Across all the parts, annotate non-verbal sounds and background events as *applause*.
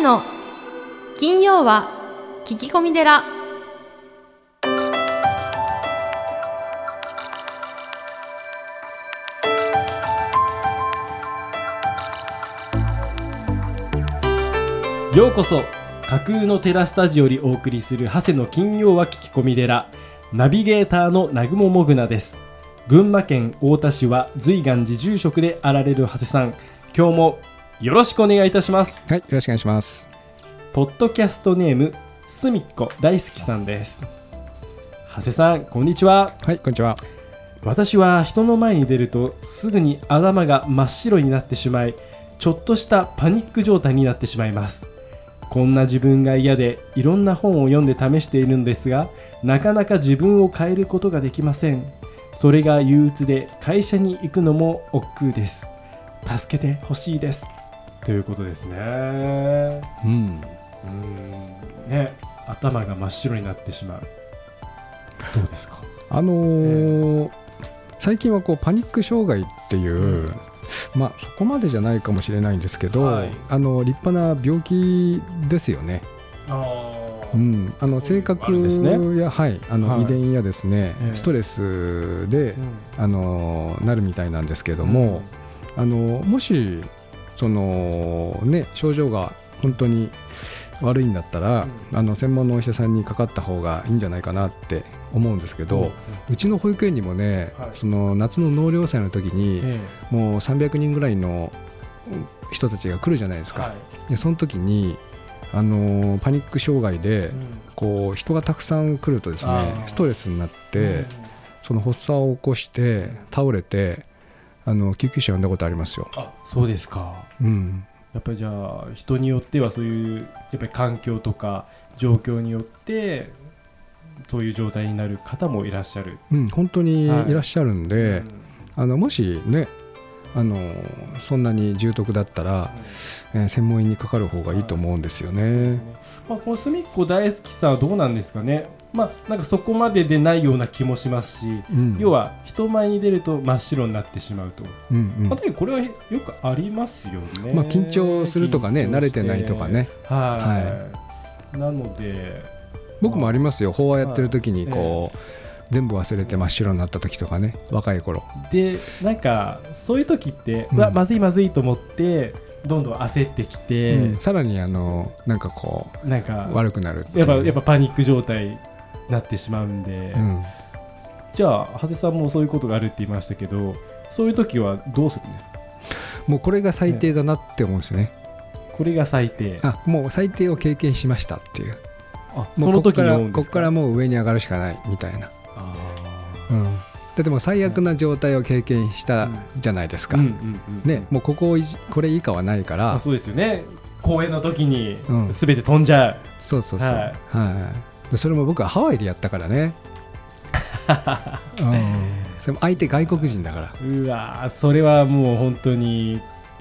の金曜は聞き込み寺。ようこそ架空のテラスタジオよりお送りする長谷の金曜は聞き込み寺。ナビゲーターの南雲もぐなです。群馬県太田市は随願寺住職であられる長谷さん。今日もよろしくお願いいたします。はい、よろしくお願いします。ポッドキャストネームすみっこ大好きさんです。長谷さんこんにちは。はい、こんにちは。私は人の前に出るとすぐに頭が真っ白になってしまいちょっとしたパニック状態になってしまいます。こんな自分が嫌でいろんな本を読んで試しているんですがなかなか自分を変えることができません。それが憂鬱で会社に行くのも億劫です。助けてほしいですということですね。うん。うーん。ね頭が真っ白になってしまう。どうですか？あのー最近はこうパニック障害っていう、まあそこまでじゃないかもしれないんですけど、はい。あの立派な病気ですよね。あうん、あの性格があるんですね。や、はい、あのはい。遺伝やですね、ええ。ストレスで、うん。あのなるみたいなんですけども、あのもしそのね症状が本当に悪いんだったら、あの専門のお医者さんにかかった方がいいんじゃないかなって思うんですけど、うん。うちの保育園にもね、はい。その夏の納涼祭の時に、えもう300人ぐらいの人たちが来るじゃないですか、えはい。でその時にあのパニック障害で、うん。こう人がたくさん来るとですねストレスになって、その発作を起こして倒れてあの救急車呼んだことありますよ。あそうですか。うん。やっぱりじゃあ人によってはそういうやっぱり環境とか状況によってそういう状態になる方もいらっしゃる、うん、本当にはい。いらっしゃるんで、あのもしねあのそんなに重篤だったら、えー専門医にかかる方がいいと思うんですようんね。まあ、このすみっこ大好きさんはどうなんですかねまあなんかそこまででないような気もしますし、うん。要は人前に出ると真っ白になってしまうと、うんうん。まあ、これはよくありますよね、まあ、緊張するとかね慣れてないとかね。はい、なので僕もありますよ。法話やってる時にこう、全部忘れて真っ白になった時とかね。若い頃。でなんかそういう時って、うん。うわまずいまずいと思ってどんどん焦ってきて、うん。さらにあのなんかこなんかう悪くなるやっぱやっぱパニック状態。になってしまうんで、うん。じゃあ長谷さんもそういうことがあるって言いましたけどそういう時はどうするんですか？もうこれが最低だなって思うんですね。これが最低。あもう最低を経験しましたっていう。あもそうの時に思うんですこっからもう上に上がるしかないみたいな、あうん、だってもう最悪な状態を経験したじゃないですか、ーうんうんうん。ね、もうこここれ以下はないから。あそうですよね。公演の時にうん。全て飛んじゃう、そうそうそう、ははいでそれも僕はハワイでやったからね、*laughs* うん、それも相手外国人だから。うわーそれはもう本当に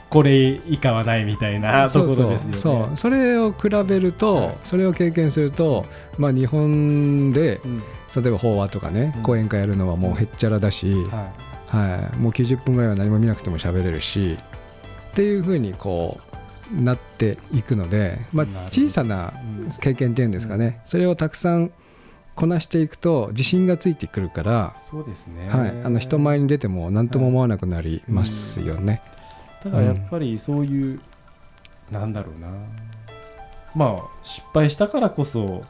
これ以下はないみたいなところですよね。そう。それを比べると、はい。それを経験すると、まあ、日本でうん。例えば法話とかね、うん。講演会やるのはもうへっちゃらだし、ははい、もう90分ぐらいは何も見なくても喋れるしっていうふうにこうなっていくので、まあ小さなうん。経験っていうんですかね、それをたくさんこなしていくと自信がついてくるから、い、そうですね、はい、あの人前に出ても何とも思わなくなりますよね。だからやっぱりそういう、なんだろうな。まあ失敗したからこそ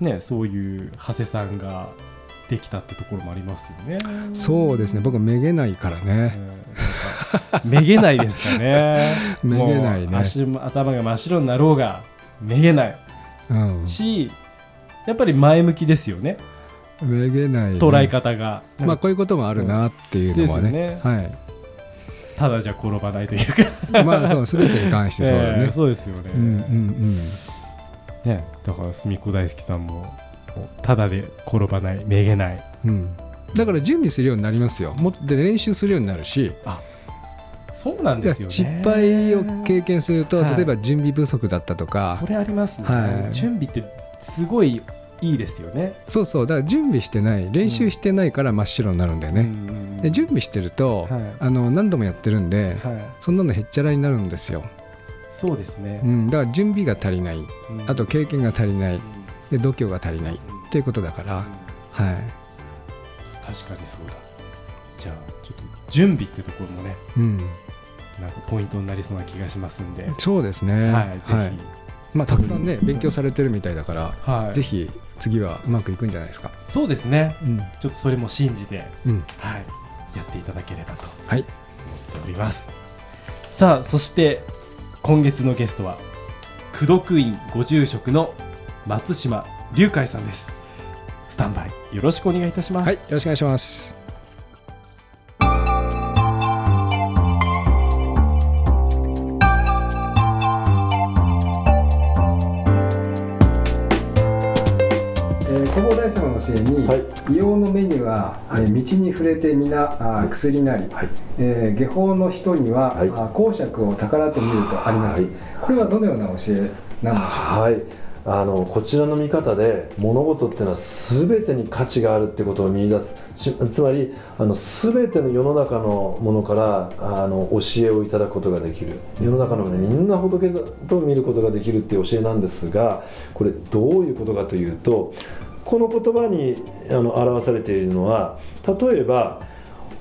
ねそういう長谷さんができたってところもありますよね。そうですね。僕めげないからうん。ね、めげないですかね。*laughs* めげないね。頭が真っ白になろうがめげない。うん、しやっぱり前向きですよね。めげない、ね、捉え方が、まあこういうこともあるなっていうのはね,、ですよね。ただじゃ転ばないというか。はいまあそう全てに関してそうだね、*laughs* えーそうですよね、うんうんうん。ね、だからすみっこ大好きさんもただで転ばないめげない。うん、だから準備するようになりますよ。もっと練習するようになるし。そうなんですよね。失敗を経験すると、はい。例えば準備不足だったとか。それありますね、はい。準備ってすごいいいですよね。そうそう。だから準備してない。練習してないから真っ白になるんだよね、ねで準備してると、はい。あの何度もやってるんで、はい、そんなのへっちゃらになるんですよ、そうですね。う、ん、だから準備が足りない。うん。あと経験が足りない。うんで度胸が足りない。っていうことだから、はい、確かにそうだ。じゃあちょっと準備ってところもねうん、なんかポイントになりそうな気がしますんで、そうですね、はい、ぜひ、はいまあ、たくさんね勉強されてるみたいだから、はい、ぜひ次はうまくいくんじゃないですか。そうですね。うん。ちょっとそれも信じて、うん、はい、やっていただければとはい、思っております。さあそして今月のゲストは功徳院ご住職の松島龍海さんです。スタンバイよろしくお願いいたします、はい、よろしくお願いします。えー、弘法大様の教えに、はい。硫黄の目には、えー道に触れて皆あー薬なり、はい。えー下法の人には、はい。あー公爵を宝と見るとあります、はい。これはどのような教えなんでしょうか、はいあのこちらの見方で物事っていうのは全てに価値があるってことを見出す。つまりあの全ての世の中のものからあの教えをいただくことができる。世の中のものみんな仏と見ることができるっていう教えなんですがこれどういうことかというとこの言葉にあの表されているのは例えば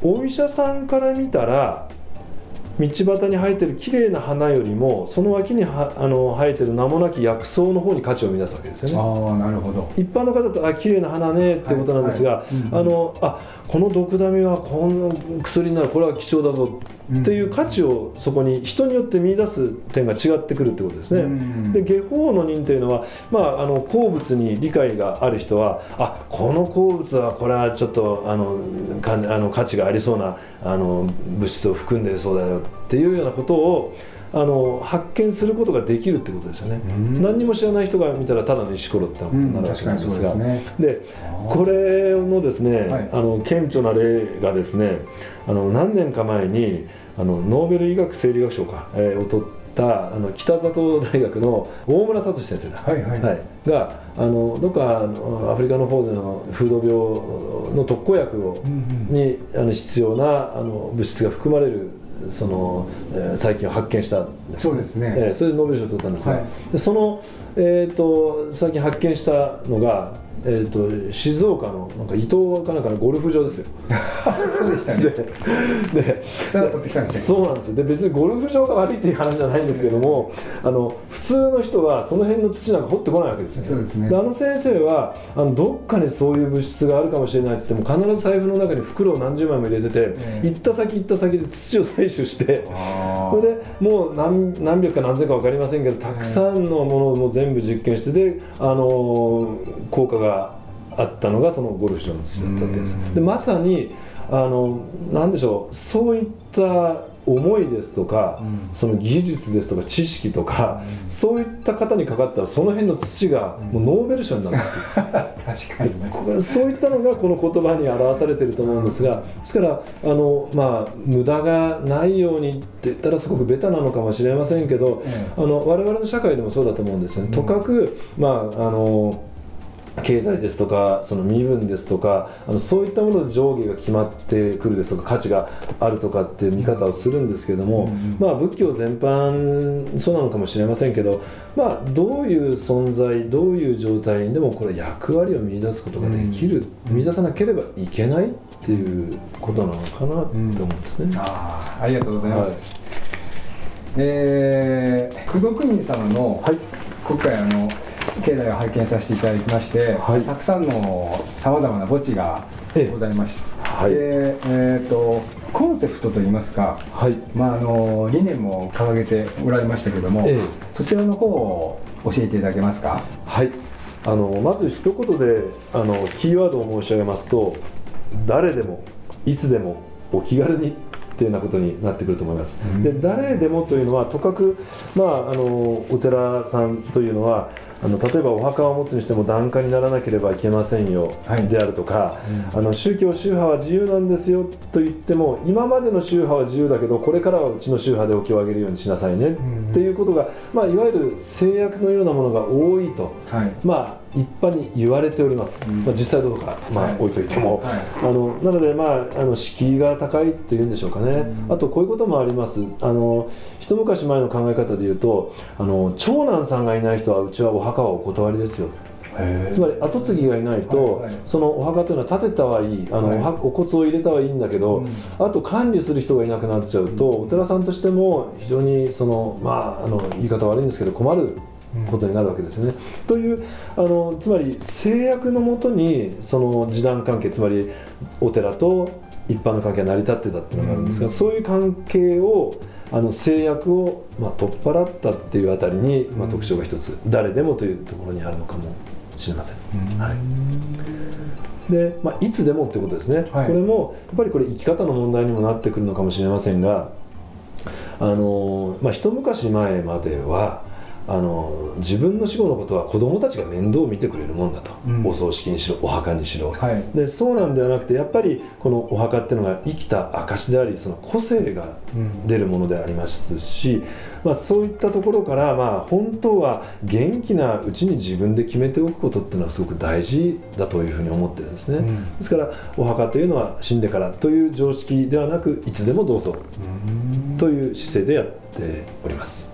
お医者さんから見たら道端に生えてる綺麗な花よりもその脇にはあの生えてる名もなき薬草の方に価値を見出すわけですよね。ああなるほど。一般の方だとあ綺麗な花ねってことなんですが、はい。はいうんうん。あのあこの毒ダミはこの薬になるこれは貴重だぞっていう価値をそこに人によって見出す点が違ってくるってことですね。うん。で下法の人というのは、まあ、あの鉱物に理解がある人はあこの鉱物はこれはちょっとあのかあの価値がありそうなあの物質を含んでそうだよっていうようなことをあの発見することができるってことですよね。うん。何にも知らない人が見たらただの石ころってことうんになるわけなんですが、ですね。でこれのですね、はい。あの顕著な例がですねあの何年か前にあのノーベル医学生理学賞か、えーを取ったあの北里大学の大村聡先生だ、はいはい。があのどっかアフリカの方での風土病の特効薬を、うんにあの必要なあの物質が含まれるその、えー細菌を発見したんです。そうですね。えーそれでノーベル賞を取ったんですが、はい。でその、えー、と最近発見したのが、えー、と静岡のなんか伊東かなんかのゴルフ場ですよ。*laughs* そうでしたね。でそうなんですよ。で別にゴルフ場が悪いっていう話じゃないんですけどもあの普通の人はその辺の土なんか掘ってこないわけですよそうですね。あの先生はあのどっかにそういう物質があるかもしれないって言っても必ず財布の中に袋を何十枚も入れてて、ええ。行った先行った先で土を採取してあそれでもう何何百か何千か分かりませんけどたくさんのものをもう全部実験してで、あのー効果があったのがそのゴルフ場の土だったんです。うん。でまさにあのなんでしょうそういった思いですとか、うん。その技術ですとか知識とか、うん。そういった方にかかったらその辺の土がもうノーベル賞になるっていう。*laughs* 確かにね。これそういったのがこの言葉に表されていると思うんですがですからあの、まあ、無駄がないようにって言ったらすごくベタなのかもしれませんけど、えあの我々の社会でもそうだと思うんですよね。とかく、まああの経済ですとかその身分ですとかあのそういったもので上下が決まってくるですとか価値があるとかっていう見方をするんですけども、うんまあ、仏教全般そうなのかもしれませんけど、まあ、どういう存在どういう状態にでもこれ役割を見出すことができる、見出さなければいけないっていうことなのかなって思うんですね。ああありがとうございます、えー、功徳院様の、はい。今回あの境内を拝見させていただきまして、はい。たくさんのさまざまな墓地がええ。ございます、はい。でえー、とコンセプトといいますか、はい。まあ、あの理念も掲げておられましたけども、ええ。そちらの方を教えていただけますか？はい、あのまず一言であのキーワードを申し上げますと誰でもいつでもお気軽にっていうようなことになってくると思います、うん。で誰でもというのはとかく、まあ、あのお寺さんというのはあの例えばお墓を持つにしても檀家にならなければいけませんよ、はい。であるとか、あの宗教宗派は自由なんですよと言っても今までの宗派は自由だけどこれからはうちの宗派でお経をあげるようにしなさいね、っていうことが、まあ、いわゆる制約のようなものが多いと。はい。まあ、一般に言われております、ん。まあ、実際どうか、まあはい。置いといても、はい。あのなので、まあ、あの敷居が高いっていうんでしょうかね、あとこういうこともあります。あの一昔前の考え方で言うとあの長男さんがいない人はうちはお墓はお断りですよ。つまり後継ぎがいないと、はいはい。そのお墓というのは建てたはいいあの、はい。お骨を入れたはいいんだけど、あと管理する人がいなくなっちゃうと、お寺さんとしても非常にその、まあ、あの言い方悪いんですけど困ることになるわけですね。というあのつまり制約のもとにその示談関係つまりお寺と一般の関係が成り立ってたっていうのがあるんですが、そういう関係をあの制約を、まあ、取っ払ったっていうあたりに、まあ、特徴が一つ、誰でもというところにあるのかもしれません。はい。でまあ、いつでもってことですね、はい。これもやっぱりこれ生き方の問題にもなってくるのかもしれませんがあの、まあ、一昔前まではあの自分の死後のことは子供たちが面倒を見てくれるもんだと、うん。お葬式にしろお墓にしろ、はい。でそうなんではなくてやっぱりこのお墓っていうのが生きた証でありその個性が出るものでありますし、まあ、そういったところから、まあ、本当は元気なうちに自分で決めておくことっていうのはすごく大事だというふうに思ってるんですね、ん。ですからお墓というのは死んでからという常識ではなくいつでもどうぞ。という姿勢でやっております。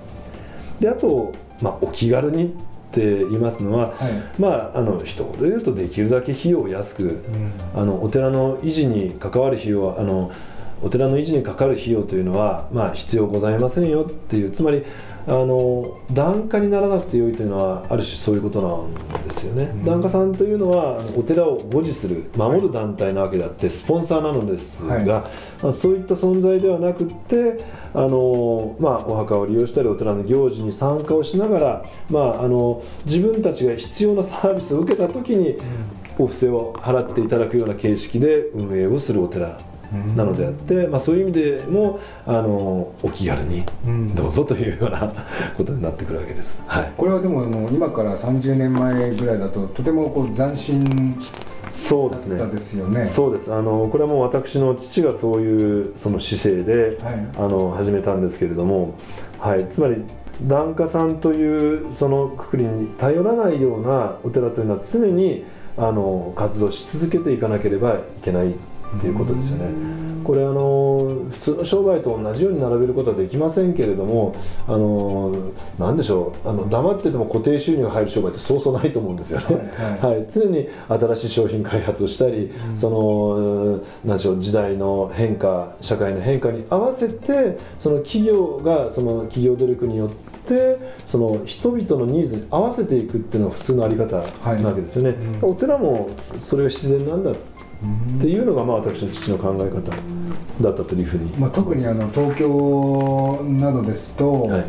であと、まあ、お気軽にって言いますのは、はい。まああの一言で言うとできるだけ費用を安く、あのお寺の維持に関わる費用はあのお寺の維持にかかる費用というのは、まあ、必要ございませんよ。っていうつまりあの檀家にならなくてよいというのはある種そういうことなんですよね、檀家さんというのはお寺を護持する守る団体なわけであってスポンサーなのですが、はい。まあ、そういった存在ではなくってあの、まあ、お墓を利用したりお寺の行事に参加をしながら、まあ、あの自分たちが必要なサービスを受けた時に、お布施を払っていただくような形式で運営をするお寺なのであって、まあ、そういう意味でもあのお気軽にうん。どうぞというようなことになってくるわけです。はい。これはでもあの今から30年前ぐらいだととてもこう斬新そうですね。だったですよね。そうです。あのこれはもう私の父がそういうその姿勢で、はい。あの始めたんですけれども、はい、つまり檀家さんというそのくくりに頼らないようなお寺というのは常にあの活動し続けていかなければいけないっていうことですよね。これあの普通の商売と同じように並べることはできませんけれどもあのなんでしょうあの黙ってても固定収入が入る商売ってそうそうないと思うんですよね。はいはい、常に新しい商品開発をしたり、そのうんなんでしょう時代の変化社会の変化に合わせてその企業がその企業努力によってその人々のニーズに合わせていくっていうのが普通のあり方なわけですよね、お寺もそれが自然なんだっていうのがまあ私の父の考え方だったというふうに、まあ、特にあの東京などですと、はい。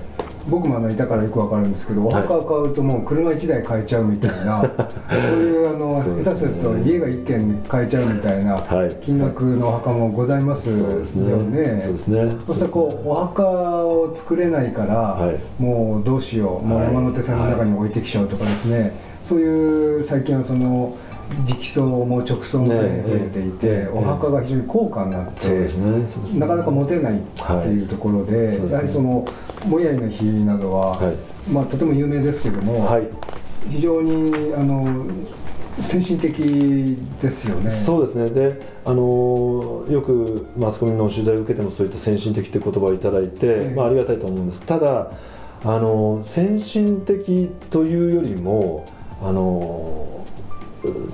僕もあのいたからよくわかるんですけど、お墓を買うともう車1台買えちゃうみたいな、*laughs* そういうあのね。下手すると家が1軒買えちゃうみたいなはい。金額のお墓もございますよそうですね。ね。そうですね。そしてこうお墓を作れないから、はい。もうどうしよう、もうはい山手線の中に置いてきちゃうとかですね、そういう最近はその直葬も直葬も増えていて、お墓が非常に高価になって、なかなか持てないっていうところで、やはりそのもやいの日などは、はい。まあ、とても有名ですけども、はい。非常にあの先進的ですよね。そうですね。であのよくマスコミの取材を受けてもそういった先進的という言葉をいただいて、ええ。まあ、ありがたいと思うんです。ただあの先進的というよりもあの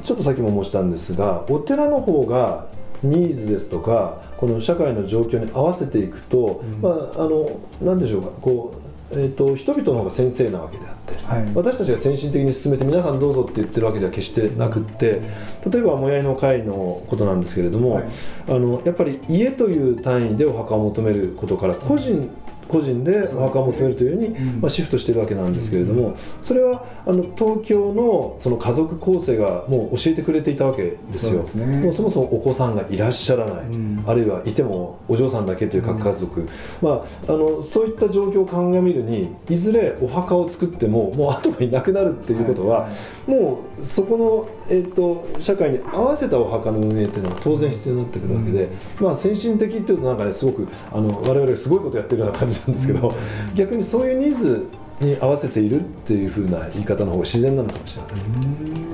ちょっとさっきも申したんですがお寺の方がニーズですとかこの社会の状況に合わせていくと、まああの何でしょうかこう、えー、と人々の方が先生なわけであって、はい。私たちが先進的に進めて皆さんどうぞって言ってるわけじゃ決してなくって例えばもやいの会のことなんですけれども、はい。あのやっぱり家という単位でお墓を求めることから個人個人でお墓を求めるというように、うん。まあ、シフトしてるわけなんですけれども、それはあの東京のその家族構成がもう教えてくれていたわけですよ。そね。もうそもそもお子さんがいらっしゃらない、うん。あるいはいてもお嬢さんだけという核家族、まあ、あのそういった状況を鑑みるにいずれお墓を作ってももう後がいなくなるっていうことは、はいはい。もうそこの、えー、と社会に合わせたお墓の運営っていうのは当然必要になってくるわけで、まあ、先進的っていうとなんかねすごくあの我々がすごいことやってるような感じなんですけど、逆にそういうニーズに合わせているっていうふうな言い方の方が自然なのかもしれません。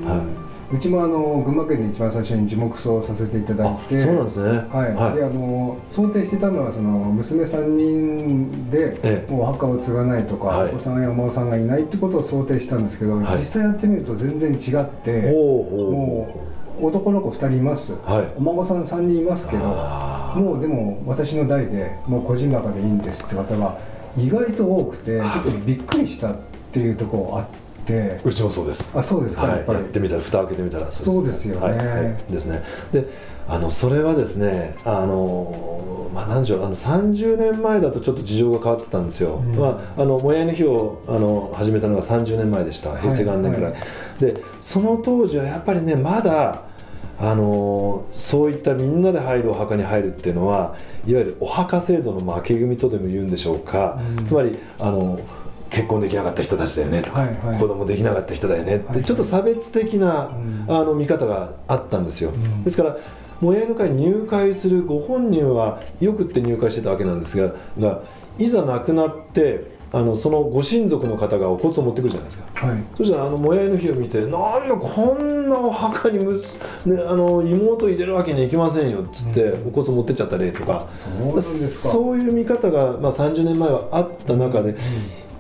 はうちもあの群馬県で一番最初に樹木葬をさせていただいて。あそうなんですね。はい、はい。であの想定してたのはその娘3人でええ。もうお墓を継がないとか、はい。お子さんやお孫さんがいないってことを想定したんですけど、はい。実際やってみると全然違ってほうほうほもう男の子2人います、うはい。お孫さん3人いますけどもうでも私の代でもう個人墓でいいんですって方が意外と多くてちょっとびっくりしたっていうところあって。うちもそうです。あそうですか、はい、やってみたら蓋開けてみたらそうですよね。はい。はい。ですね。であのそれはですねあのまあ何でしょうあの30年前だとちょっと事情が変わってたんですよ、うん。まああのもやいの日をあの始めたのが30年前でした。平成元年くらい、はい。でその当時はやっぱりねまだあのそういったみんなで入るお墓に入るっていうのはいわゆるお墓制度の負け組とでも言うんでしょうか、うん。つまりあの結婚できなかった人たちだよねとか、はいはい。子供できなかった人だよねって、はいちょっと差別的な、うん。あの見方があったんですよ、ん。ですからもやいの会に入会するご本人はよくって入会してたわけなんですががいざ亡くなってあのそのご親族の方がお骨を持ってくるじゃないですか。はい。そしたらあのもやいの日を見て「なんでこんなお墓にむす、*laughs* ね、あの妹入れるわけにはいきませんよ」っつって、お骨持ってっちゃった例とか。そうですか。そういう見方が、まあ、30年前はあった中で、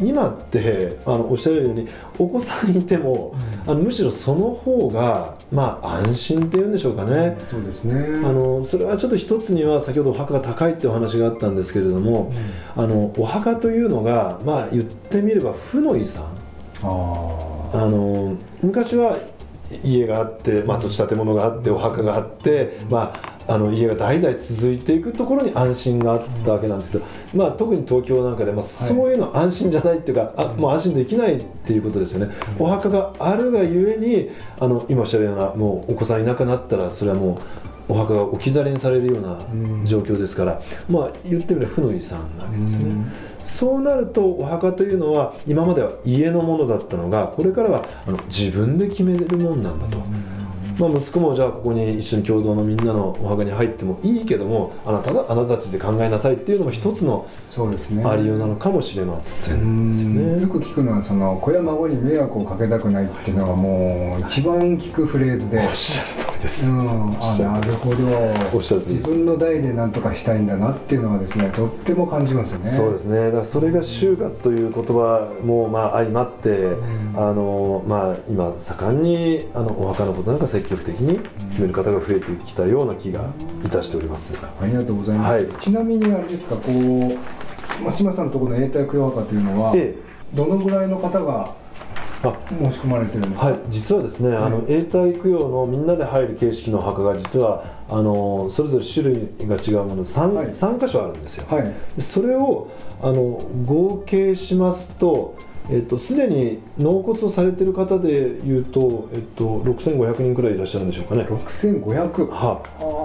今ってあのおっしゃるようにお子さんいても、あのむしろその方が、まあ、安心っていうんでしょうかね。そうですね。あのそれはちょっと一つには先ほどお墓が高いっていうお話があったんですけれども、あのお墓というのが、まあ、言ってみれば負の遺産。ああの昔は家があって、まあ、土地建物があってお墓があって、まあ、あの家が代々続いていくところに安心があったわけなんですけど、まあ、特に東京なんかで、まあ、そういうのは安心じゃないっていうか、あもう安心できないっていうことですよね、お墓があるがゆえにあの今おっしゃるようなもうお子さんいなくなったらそれはもうお墓が置き去りにされるような状況ですから、まあ言ってみれば負の遺産なわけですよね。そうなるとお墓というのは今までは家のものだったのがこれからはあの自分で決めれるもんなんだと、まあ、息子もじゃあここに一緒に共同のみんなのお墓に入ってもいいけどもあなたがあなたたちで考えなさいっていうのも一つのそうですね。ありようなのかもしれません。ですよね。よく聞くのはその子や孫に迷惑をかけたくないっていうのがもう一番聞くフレーズで。おっしゃる通りです。うん、あなるほど。自分の代で何とかしたいんだなっていうのはですねとっても感じますよね。そうですね。だからそれが就活という言葉もまあ相まって、ん。あのまあ、今盛んにあのお墓のことなんか積極的に決める方が増えてきたような気がいたしております。ありがとうございます、はい。ちなみにあれですかこう松島さんのところの永代供養墓というのは、え。どのぐらいの方があ申し込まれてるんです。か、はい、実はですね、あの永代供養のみんなで入る形式の墓が実はあのそれぞれ種類が違うもの 3,、はい。三箇所あるんですよ。はい。でそれをあの合計しますと、えっと、すでに納骨をされている方でいうと、えっと、6500人くらいいらっしゃるんでしょうかね。6500は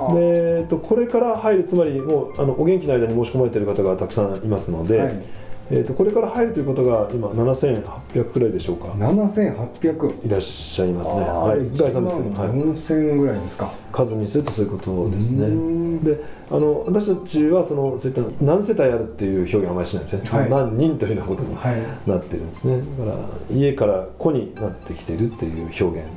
あでえっと、これから入るつまりもうあのお元気の間に申し込まれている方がたくさんいますので、はいえっと、これから入るということが今7800くらいでしょうか？7800いらっしゃいますね、はい、概算ですけど、1はい、万4000ぐらいですか。数にするとそういうことですうねん。であの私たちはそのそういった何世帯あるっていう表現はあまりしないですね、はい。何人というようなことにはい。なってるんですね。だから家から子になってきているっていう表現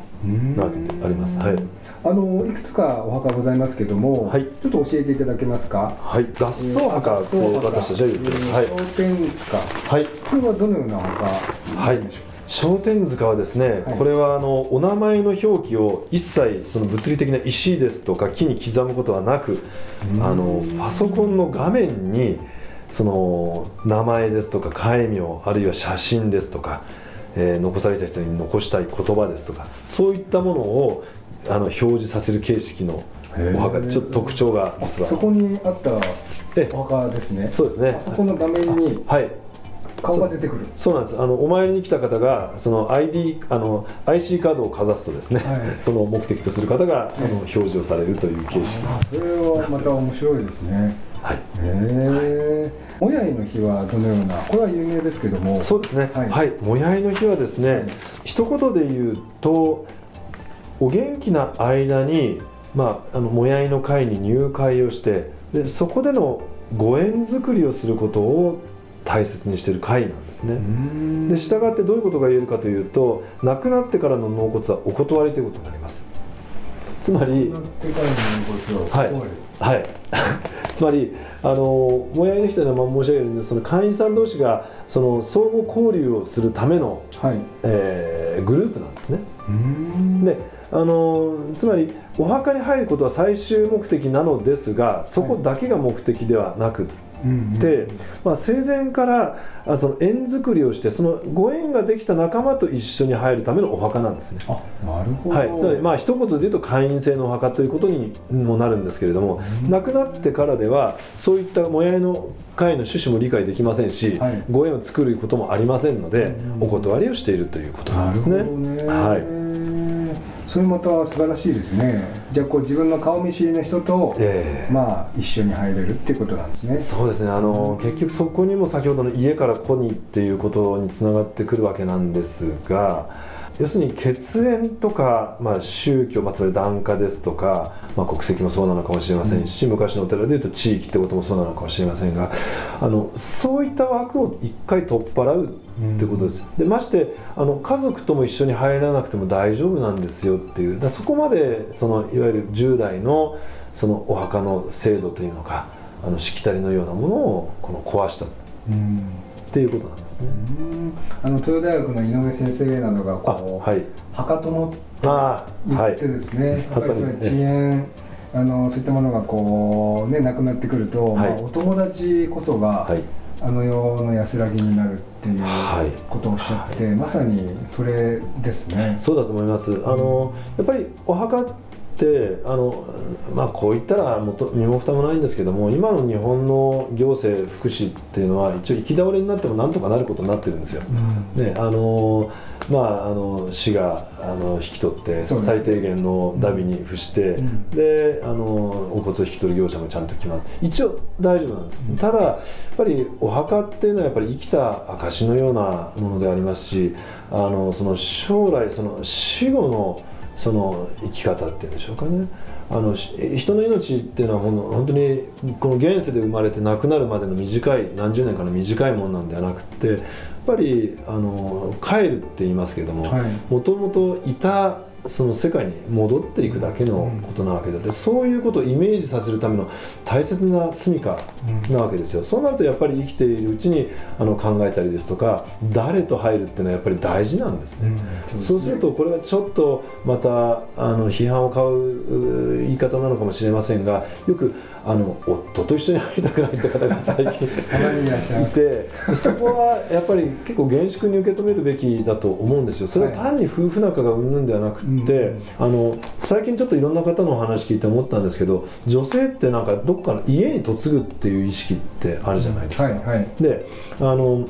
なわけであります。はい、あのいくつかお墓ございますけども、はい。ちょっと教えていただけますか？はい、合奏墓って私たちは言ってます、はい。商店塚。はい。これはどのようなお墓はい。でしょ商店塚はですね、はい。これはあのお名前の表記を一切その物理的な石ですとか木に刻むことはなくあのパソコンの画面にその名前ですとか戒名あるいは写真ですとか、えー残された人に残したい言葉ですとかそういったものをあの表示させる形式のお墓でちょっと特徴が実は。そこにあったえお墓ですね。そうですね。あそこの画面にはい。顔が出てくる。そうなんです。あのお参りに来た方がその ID あの IC カードをかざすとですね、はい。その目的とする方が、あの表示をされるという形式。あそれはまた面白いですね。はい。へえおやいの日はどのようなこれは有名ですけども。そうですね、ははい。い、もやいの日はですね、はい。一言で言うと、お元気な間に、まあ、あのもやいの会に入会をしてで、そこでのご縁作りをすることを大切にしている会なんですね。ん。で従ってどういうことが言えるかというと亡くなってからの納骨はお断りということになります。つまりなってからのごをはいはい。*laughs* つまりあのもやいの日というのはまあ申し上げるんですその会員さん同士がその相互交流をするための、はい。えーグループなんですね。うん。であのつまりお墓に入ることは最終目的なのですがそこだけが目的ではなくまあ、生前からあその縁作りをしてそのご縁ができた仲間と一緒に入るためのお墓なんですね。あなるほど、はい、つまりまあ一言で言うと会員制のお墓ということにもなるんですけれども、亡くなってからではそういったもやいの会の趣旨も理解できませんし、はい。ご縁を作ることもありませんので、うんお断りをしているということなんですね。ね。はいそれまた素晴らしいですね。じゃあこう自分の顔見知りの人と、ええ。まあ一緒に入れるっていうことなんですね。そうですね。あの、結局そこにも先ほどの家から子にっていうことにつながってくるわけなんですが要するに血縁とか、まあ、宗教、まあ、つまり檀家ですとか、まあ、国籍もそうなのかもしれませんし、昔のお寺でいうと地域ってこともそうなのかもしれませんがあのそういった枠を一回取っ払うってことです、でましてあの家族とも一緒に入らなくても大丈夫なんですよっていう。だそこまでそのいわゆる従来のそのお墓の制度というのかあのしきたりのようなものをこの壊したっうんていうことなんですね。あの東大学の井上先生などがあこう、はい墓友あ言はいってですね、やっぱりそ遅延あのそういったものがこうねなくなってくると、はいまあ、お友達こそが、はいあの世の安らぎになるっていうはいことをおっしゃって、まさにそれですね。そうだと思います。あのやっぱりお墓ってあのまあこう言ったらもと身も蓋もないんですけども今の日本の行政福祉っていうのは一応行き倒れになってもなんとかなることになってるんですよ。ねあのまああの市があの引き取って最低限のダビに付して、うん。であのお骨を引き取る業者もちゃんと決まって一応大丈夫なんです、ただやっぱりお墓っていうのはやっぱり生きた証のようなものでありますしあのその将来その死後のその生き方っていうんでしょうかね。あのし人の命っていうのはほんの本当にこの現世で生まれて亡くなるまでの短い何十年かの短いものなんではなくてやっぱりあの帰るって言いますけどもはい。もともといたその世界に戻っていくだけのことなわけででそういうことをイメージさせるための大切な住みかなわけですよ。そうなるとやっぱり生きているうちにあの考えたりですとか誰と入るっていうのはやっぱり大事なんですね。そうするとこれはちょっとまたあの批判を買うう言い方なのかもしれませんがよくあの夫と一緒に入りたくないって方が最近 *laughs* いてそこはやっぱり結構厳粛に受け止めるべきだと思うんですよ。それは単に夫婦仲がうんぬんではなくって、あの最近ちょっといろんな方のお話聞いて思ったんですけど女性ってなんかどっかの家に嫁ぐっていう意識ってあるじゃないですか。はいはい。であの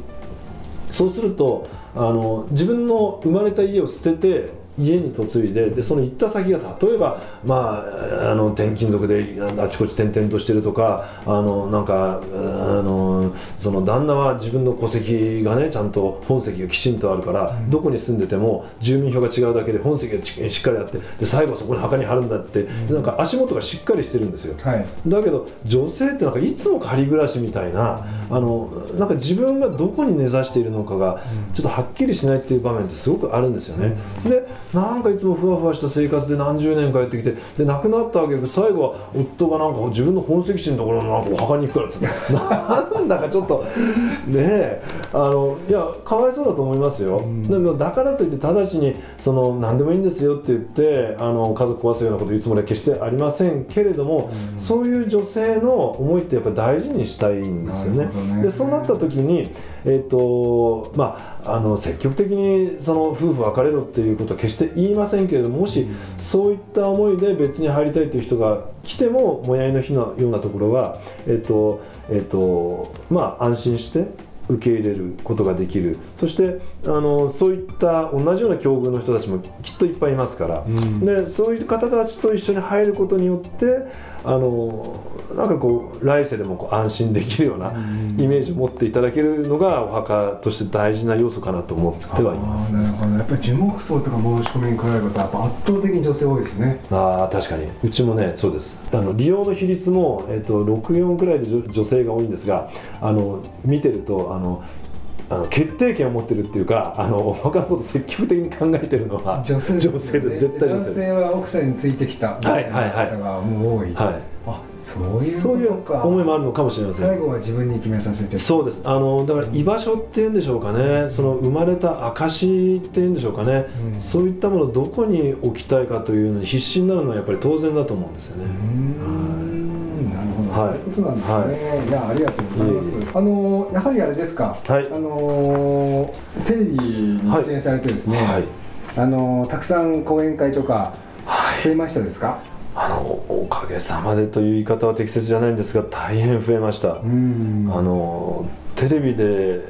そうするとあの自分の生まれた家を捨てて家に嫁いででその行った先が例えば、まあ、あの転勤族であちこち転々としてるとかあのなんかあのその旦那は自分の戸籍がねちゃんと本籍がきちんとあるから、どこに住んでても住民票が違うだけで本籍がししっかりあってで最後はそこに墓に貼るんだって、なんか足元がしっかりしてるんですよ。はい。だけど女性ってなんかいつも仮暮らしみたいな、あのなんか自分がどこに根ざしているのかがちょっとはっきりしないっていう場面ってすごくあるんですよね。でなんかいつもふわふわした生活で何十年帰ってきてで亡くなったわけで最後は夫がなんか自分の本籍地のところのなんかお墓に行くからっつって。なんだかちょっとねえ。あのいやかわいそうだと思いますよ。でもだからといって直ちにその何でもいいんですよって言ってあの家族壊すようなこと言うつもりは決してありませんけれども、そういう女性の思いってやっぱり大事にしたいんですよね。ね。でそうなった時に、えっとまあ、あの積極的にその夫婦別れろっていうことは決してして言いませんけれどももしそういった思いで別に入りたいという人が来てももやいの日のようなところは、えっとえっとまあ、安心して受け入れることができる。そしてあのそういった同じような境遇の人たちもきっといっぱいいますから、でそういう方たちと一緒に入ることによってあのなんかこう来世でもこう安心できるようなイメージを持っていただけるのがお墓として大事な要素かなと思ってはいます。なるほど。やっぱり樹木葬とか申し込みに来られる方は圧倒的に女性多いですね。ああ確かに。うちもねそうです。あの利用の比率も、えっと64くらいで女女性が多いんですがあの見てるとあのあの決定権を持ってるっていうかあのお墓のこと積極的に考えてるのは女性ですよね。女性です。絶対女性男性ですは奥さんについてきた。はいはいはい。方がもう多い、はい。あそういうそういう思いもあるのかもしれません。最後は自分に決めさせてそうです。あのだから居場所っていうんでしょうかね。その生まれた証っていうんでしょうかね、うん。そういったものをどこに置きたいかというのに必死になるのはやっぱり当然だと思うんですよね、うーん。なるほど、はい。そういうことなんですね、い、やありがとうございます。あのやはりあれですか、はい。あのテレビに出演されてですね、はい。あのたくさん講演会とかはい。増えましたですか、あのおかげさまでという言い方は適切じゃないんですが大変増えました、うん。あのテレビで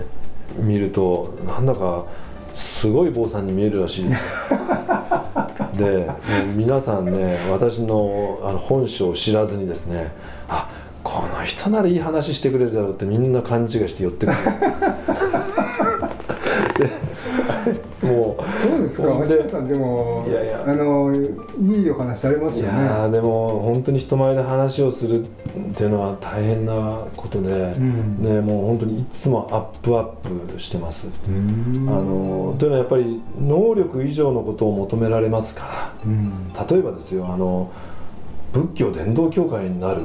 見るとなんだかすごい坊さんに見えるらしい *laughs* で皆さんね私のあの本性を知らずにですねあこの人ならいい話してくれるだろうってみんな勘違いして寄ってくる。そうですか。橋本さんでもいやいや。あのいいお話されますいやよねーでも本当に人前で話をするっていうのは大変なことで、ん。ね、もう本当にいつもアップアップしてます。うん。あのというのはやっぱり能力以上のことを求められますかうん。ら例えばですよあの仏教伝道協会になる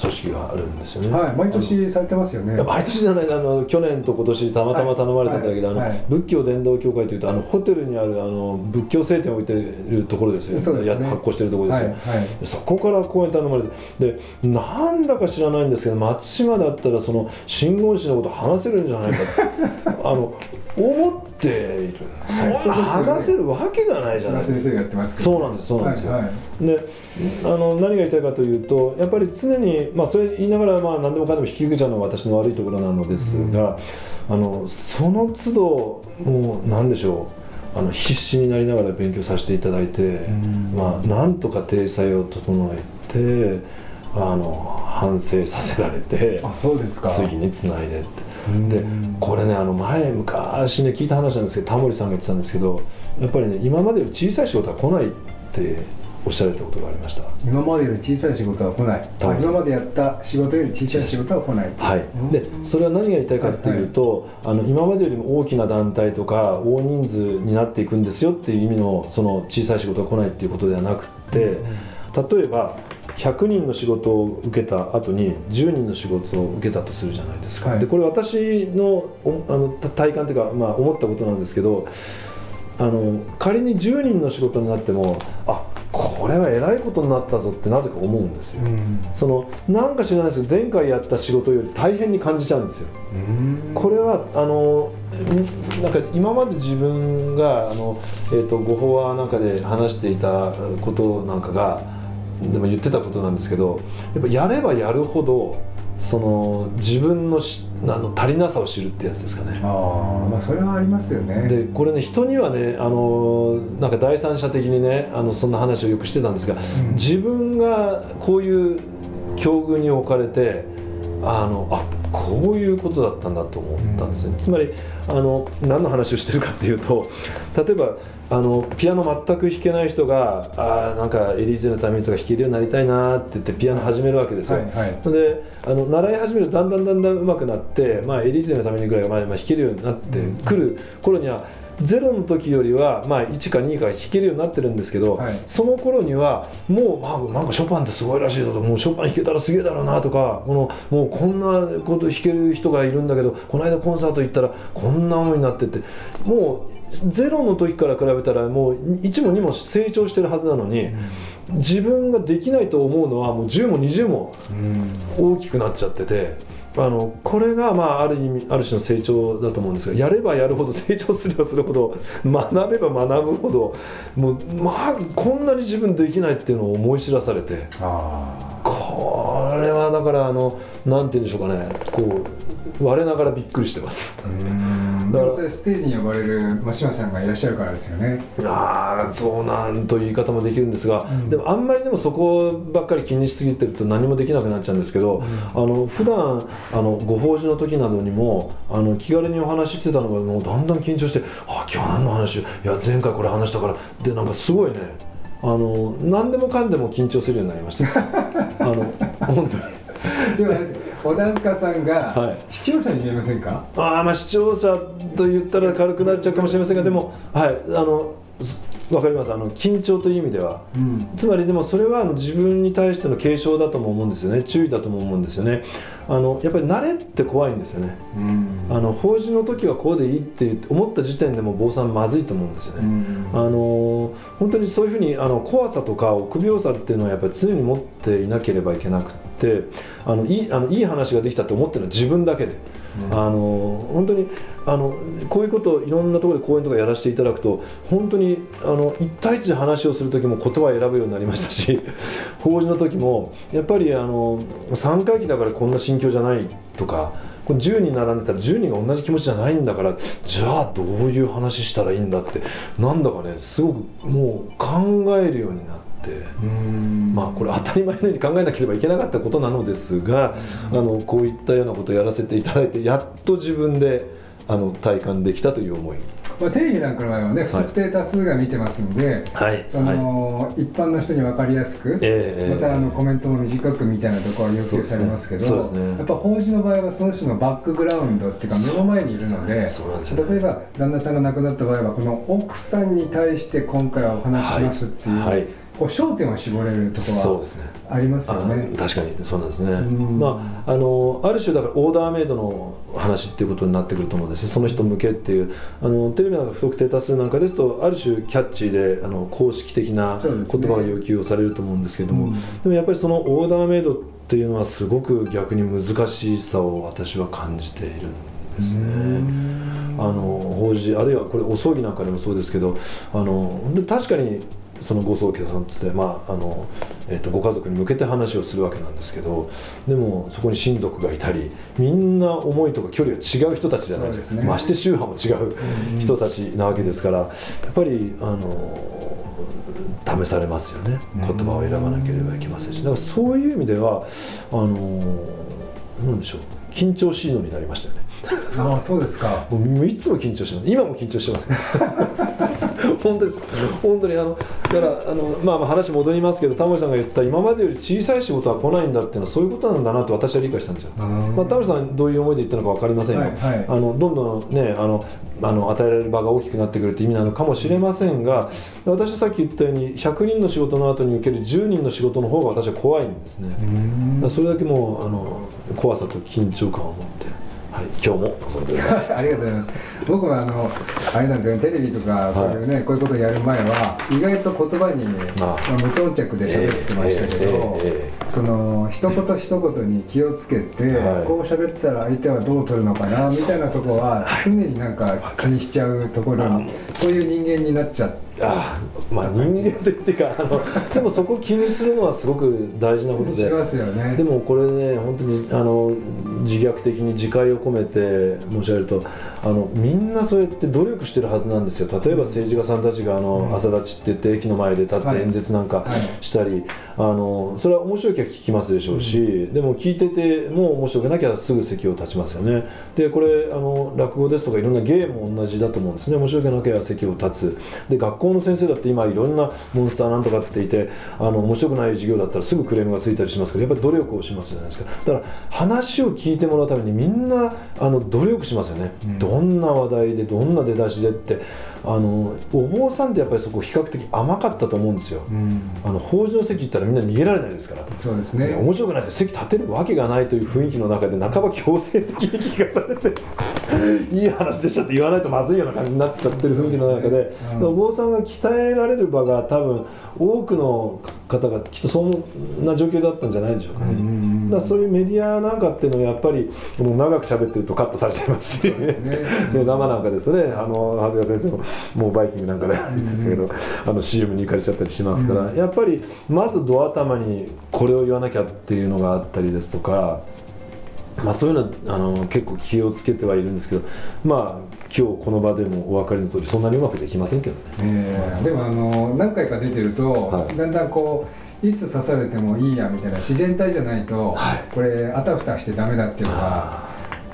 組織があるんですよね。はい毎年されてますよね。いや毎年じゃないあの去年と今年たまたま頼まれたんだけど、はいはい。あの仏教伝道協会というとあのホテルにあるあの仏教聖典を置いてるところですよ。そうですね。や発行してるところですよ、はいはい。そこから講演頼まれてでなんだか知らないんですけど松島だったらその真言宗のこと話せるんじゃないかと。*laughs* あの思ってい。るそんな話せるわけがないじゃないですか。先生がやってますけど。そうなんですそうなんですよ、はいはい。であの何が言いたいかというとやっぱり常に、まあ、それ言いながら、まあ、何でもかんでも引き受けちゃうのが私の悪いところなのですが、あのその都度もう何でしょうあの必死になりながら勉強させていただいて、まあ、なんとか体裁を整えてあの反省させられてあそうですか。次につないでって。うん。でこれねあの前昔ね聞いた話なんですけどタモリさんが言ってたんですけどやっぱりね今まで小さい仕事は来ないっておっしゃられたことがありました。今までより小さい仕事は来ない。はい。あ今までやった仕事より小さい仕事は来ない。はい、でそれは何が言いたいかっていうと、あの今までよりも大きな団体とか大人数になっていくんですよっていう意味のその小さい仕事が来ないっていうことではなくて、例えば100人の仕事を受けた後に10人の仕事を受けたとするじゃないですか、はい。でこれ私のおあのた体感というか、まあ、思ったことなんですけどあの仮に10人の仕事になってもあこれはえらいことになったぞってなぜか思うんですよ。うんそのなんか知らないですけど前回やった仕事より大変に感じちゃうんですよ。これはあのんなんか今まで自分があの、えー、とご法話なんかで話していたことなんかがでも言ってたことなんですけどやっぱやればやるほどその自分のしあの足りなさを知るってやつですかね。ああまあそれはありますよねでこれね人にはねあのなんか第三者的にねあのそんな話をよくしてたんですが、ん自分がこういう境遇に置かれてあのあこういうことだったんだと思ったんですね、うん、つまりあの何の話をしてるかっていうと例えばあのピアノ全く弾けない人があなんかエリーゼのためにとか弾けるようになりたいなって言ってピアノ始めるわけですよ、はいはい、であの習い始めるとだんだんだんだん上手くなって、まあ、エリーゼのためにぐらいまあ弾けるようになってくる頃には、うんゼロの時よりは、まあ、1か2か弾けるようになってるんですけど、はい、その頃にはもう、まあ、なんかショパンってすごいらしいぞともうショパン弾けたらすげえだろうなとかこのもうこんなこと弾ける人がいるんだけどこの間コンサート行ったらこんな思いになっててもうゼロの時から比べたらもう1も2も成長してるはずなのに。うん自分ができないと思うのはもう10も20も大きくなっちゃってて、あのこれがまあある意味ある種の成長だと思うんですがやればやるほど成長すればするほど学べば学ぶほどもうまあこんなに自分できないっていうのを思い知らされてあこれはだからあのなんて言うんでしょうかねこう我ながらびっくりしてます。それステージに呼ばれる真島さんがいらっしゃるからですよね。ああそうなんという言い方もできるんですが、でもあんまりでもそこばっかり気にしすぎてると何もできなくなっちゃうんですけど、あの普段あのご法事の時などにもあの気軽にお話ししてたのがもうだんだん緊張して「あ今日何の話？いや前回これ話したから」でなんかすごいねあの何でもかんでも緊張するようになりました。*laughs* あの本当に。でもあれですよ小田塚さんがはい。視聴者に見えませんか、あーまあ視聴者と言ったら軽くなっちゃうかもしれませんがでもはい。あのすわかります。あの緊張という意味では。うん。つまりでもそれはあの自分に対しての警鐘だとも思うんですよね。注意だとも思うんですよね。あのやっぱり慣れって怖いんですよね。うん。あの法事の時はこうでいいって思った時点でもう坊さんまずいと思うんですよね、あの本当にそういうふうにあの怖さとか臆病さっていうのはやっぱり常に持っていなければいけなくってあのいいあのいい話ができたって思ってるのは自分だけで、あの本当にあのこういうことをいろんなところで講演とかやらせていただくと本当にあの一対一で話をする時も言葉を選ぶようになりましたし *laughs* 法事の時もやっぱりあの3回忌だからこんな心境じゃないとかこれ10人並んでたら10人が同じ気持ちじゃないんだからじゃあどういう話したらいいんだってなんだかねすごくもう考えるようになって。まあこれ当たり前のように考えなければいけなかったことなのですが、あのこういったようなことをやらせていただいてやっと自分であの体感できたという思い。まあ、テレビなんかの場合はね不特定多数が見てますんで、はい。その一般の人に分かりやすく、ええまたあのコメントも短くみたいなところは要求されますけどねね。やっぱ法事の場合はその人のバックグラウンドっていうか目の前にいるのでね。例えば旦那さんが亡くなった場合はこの奥さんに対して今回はお話しますっていう、はい。はいこう焦点を絞れるところありますよあね。確かにそうなんですね、ん。まあ、あのある種だからオーダーメイドの話っていうことになってくると思うんですその人向けっていう。あのテレビなんか不特定多数なんかですとある種キャッチーであの公式的な言葉が要求をされると思うんですけれども、うん。でもやっぱりそのオーダーメイドっていうのはすごく逆に難しさを私は感じているんですね。あの法事あるいはこれお葬儀なんかでもそうですけどあの確かにそのご葬儀さんつって、まああのえっとご家族に向けて話をするわけなんですけどでもそこに親族がいたりみんな思いとか距離が違う人たちじゃないですか。ね。まして宗派も違う人たちなわけですからやっぱりあの試されますよね。言葉を選ばなければいけませんし。だからそういう意味ではあのなんでしょう。緊張しいのになりましたよね。ああそうですか。もういつも緊張してます。今も緊張してます *laughs* 本当です。本当にあのだからあの、まあ、まあ話戻りますけどタモリさんが言った今までより小さい仕事は来ないんだっていうのはそういうことなんだなと私は理解したんですよ、まあ、タモリさんどういう思いで言ったのか分かりませんよ、はいはい。あのどんどんねあのあの与えられる場が大きくなってくるって意味なのかもしれませんが私はさっき言ったように100人の仕事の後に受ける10人の仕事の方が私は怖いんですね、それだけもうあの怖さと緊張感を持って、はい、今日も臨んでおります。*laughs* ありがとうございます。僕はあのあれなんですよねテレビとかこういうね、こういうことをやる前は意外と言葉に、まああ、無頓着で喋ってましたけど、ええええその一言一言に気をつけて、はい。こう喋ったら相手はどう取るのかなみたいなところは常になんか気にしちゃうところにそういう人間になっちゃって。ああまあ人間とっていうかあのでもそこ気にするのはすごく大事なことで。しますよね。でもこれね本当にあの自虐的に自戒を込めて申し上げるとあのみんなそうやって努力してるはずなんですよ。例えば政治家さんたちがあの、朝立ちって言って駅の前で立ってはい。演説なんかはいしたり、あのそれは面白いきゃ聞きますでしょうし、でも聞いててもう面白くなきゃすぐ席を立ちますよね。でこれあの落語ですとかいろんな芸も同じだと思うんですね。面白くなきゃ席を立つ。で学校の先生だって今いろんなモンスターなんとかっていてあの面白くない授業だったらすぐクレームがついたりしますけどやっぱり努力をしますじゃないですかだから話を聞いてもらうためにみんなあの努力しますよね、どんな話題でどんな出だしでってあのお坊さんってやっぱりそこ比較的甘かったと思うんですよ、うん。あの法事の席行ったらみんな逃げられないですから。そうですね。ね面白くないって席立てるわけがないという雰囲気の中で半ば強制的に聞かされていい話でしたって言わないとまずいような感じになっちゃってる雰囲気の中でねうんお坊さんが鍛えられる場が多分多くの方がきっとそんな状況だったんじゃないでしょうかね、うそういうメディアなんかっていうのはやっぱりこの長く喋ってるとカットされちゃいますし、ね。で生なんかですねあの長谷川先生ももうバイキングなんかであれですけど、あの CM に行かれちゃったりしますから、やっぱりまずドア頭にこれを言わなきゃっていうのがあったりですとか。まあ、そういうのはあの結構気をつけてはいるんですけど、まあ、今日この場でもお分かりの通りそんなにうまくできませんけどね。えーでもあの何回か出てると、はい。だんだんこういつ刺されてもいいやみたいな自然体じゃないと、はい。これあたふたしてダメだっていうのが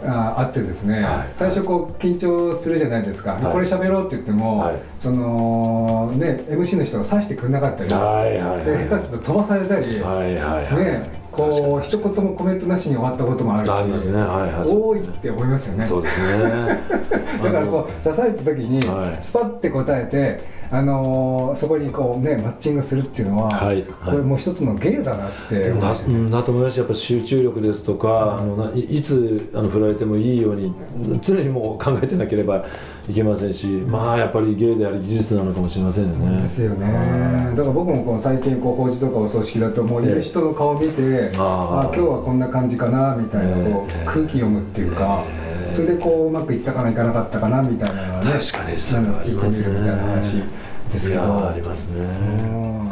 ああってですね、はい。最初こう緊張するじゃないですか、はい。これ喋ろうって言っても、はい。そのね MC の人が刺してくれなかったり、はいはいはい。で下手すると飛ばされたり、はいはいはい、ねこう一言もコメントなしに終わったこともあるしありますね。はいはい多いって思いますよね。そうですね。だからこう刺された時にはい。スパッて答えて、あのーそこにこうねマッチングするっていうのは、はいはい。これもう一つの芸だなって思いだましたね。うんだと思います。しやっぱ集中力ですとか、あのないいつあの振られてもいいように常にもう考えてなければいけませんしまあやっぱり芸であり技術なのかもしれませんよね。ですよね。はい。だから僕もこの最近こう法事とかお葬式だともういる人の顔見て、あー。あ今日はこんな感じかなみたいなこうええ空気読むっていうか、それでこううまくいったかないかなかったかなみたいなのはね確かにそれはありますね聞いてみるみたいな話ですけど。ありますね。うん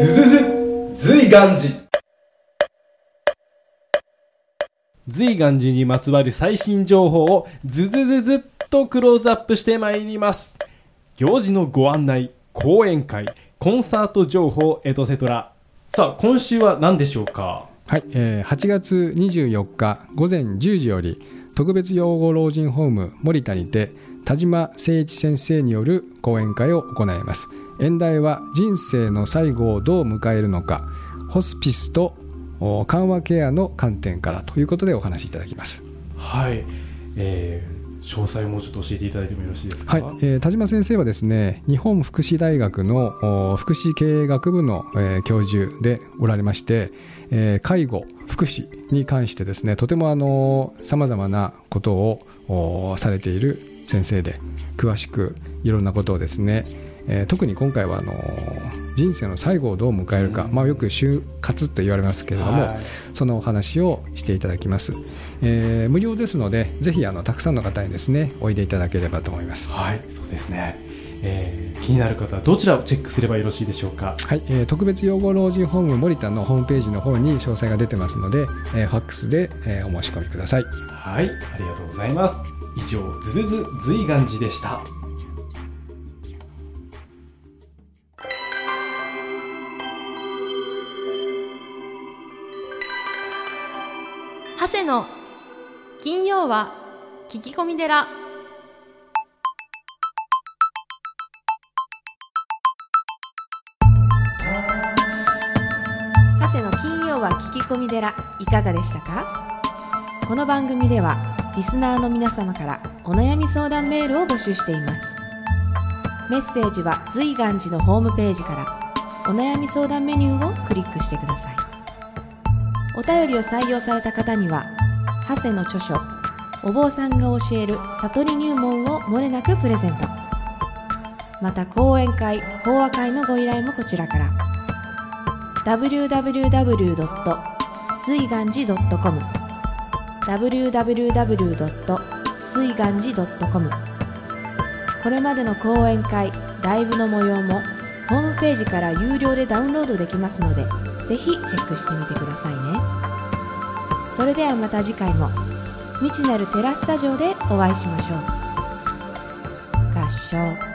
ズズズ随願寺随願寺にまつわる最新情報をズズズズっとクローズアップしてまいります。行事のご案内講演会コンサート情報エトセトラ。さあ今週は何でしょうか？はい、えー8月24日午前10時より特別養護老人ホーム森田にて田島誠一先生による講演会を行います。演題は人生の最後をどう迎えるのかホスピスとお緩和ケアの観点からということでお話しいただきます。はい、えー詳細をもうちょっと教えていただいてもよろしいですか？はい、えー田島先生はですね日本福祉大学のお福祉経営学部の、えー教授でおられまして、えー介護福祉に関してですねとてもさまざまなことをおされている先生で詳しくいろんなことをですね、えー特に今回はあの人生の最後をどう迎えるか、まあ、よく就活と言われますけれども、はい。そのお話をしていただきます、えー無料ですのでぜひあのたくさんの方にですねおいでいただければと思いますはい、そうですね、えー気になる方はどちらをチェックすればよろしいでしょうか？はい、えー特別養護老人ホーム森田のホームページの方に詳細が出てますので、えーファックスで、えーお申し込みください。はい、ありがとうございます。以上、ズズズ随願寺でした。長谷の金曜は聞き込み寺。長谷の金曜は聞き込み寺いかがでしたか？この番組ではリスナーの皆様からお悩み相談メールを募集しています。メッセージは随願寺のホームページからお悩み相談メニューをクリックしてください。お便りを採用された方には長谷の著書お坊さんが教える悟り入門をもれなくプレゼントまた講演会法話会のご依頼もこちらから www. 随願寺 .com www. 随願寺 .com これまでの講演会ライブの模様もホームページから有料でダウンロードできますのでぜひチェックしてみてくださいねそれではまた次回も。未知なるテラスタジオでお会いしましょう。合唱。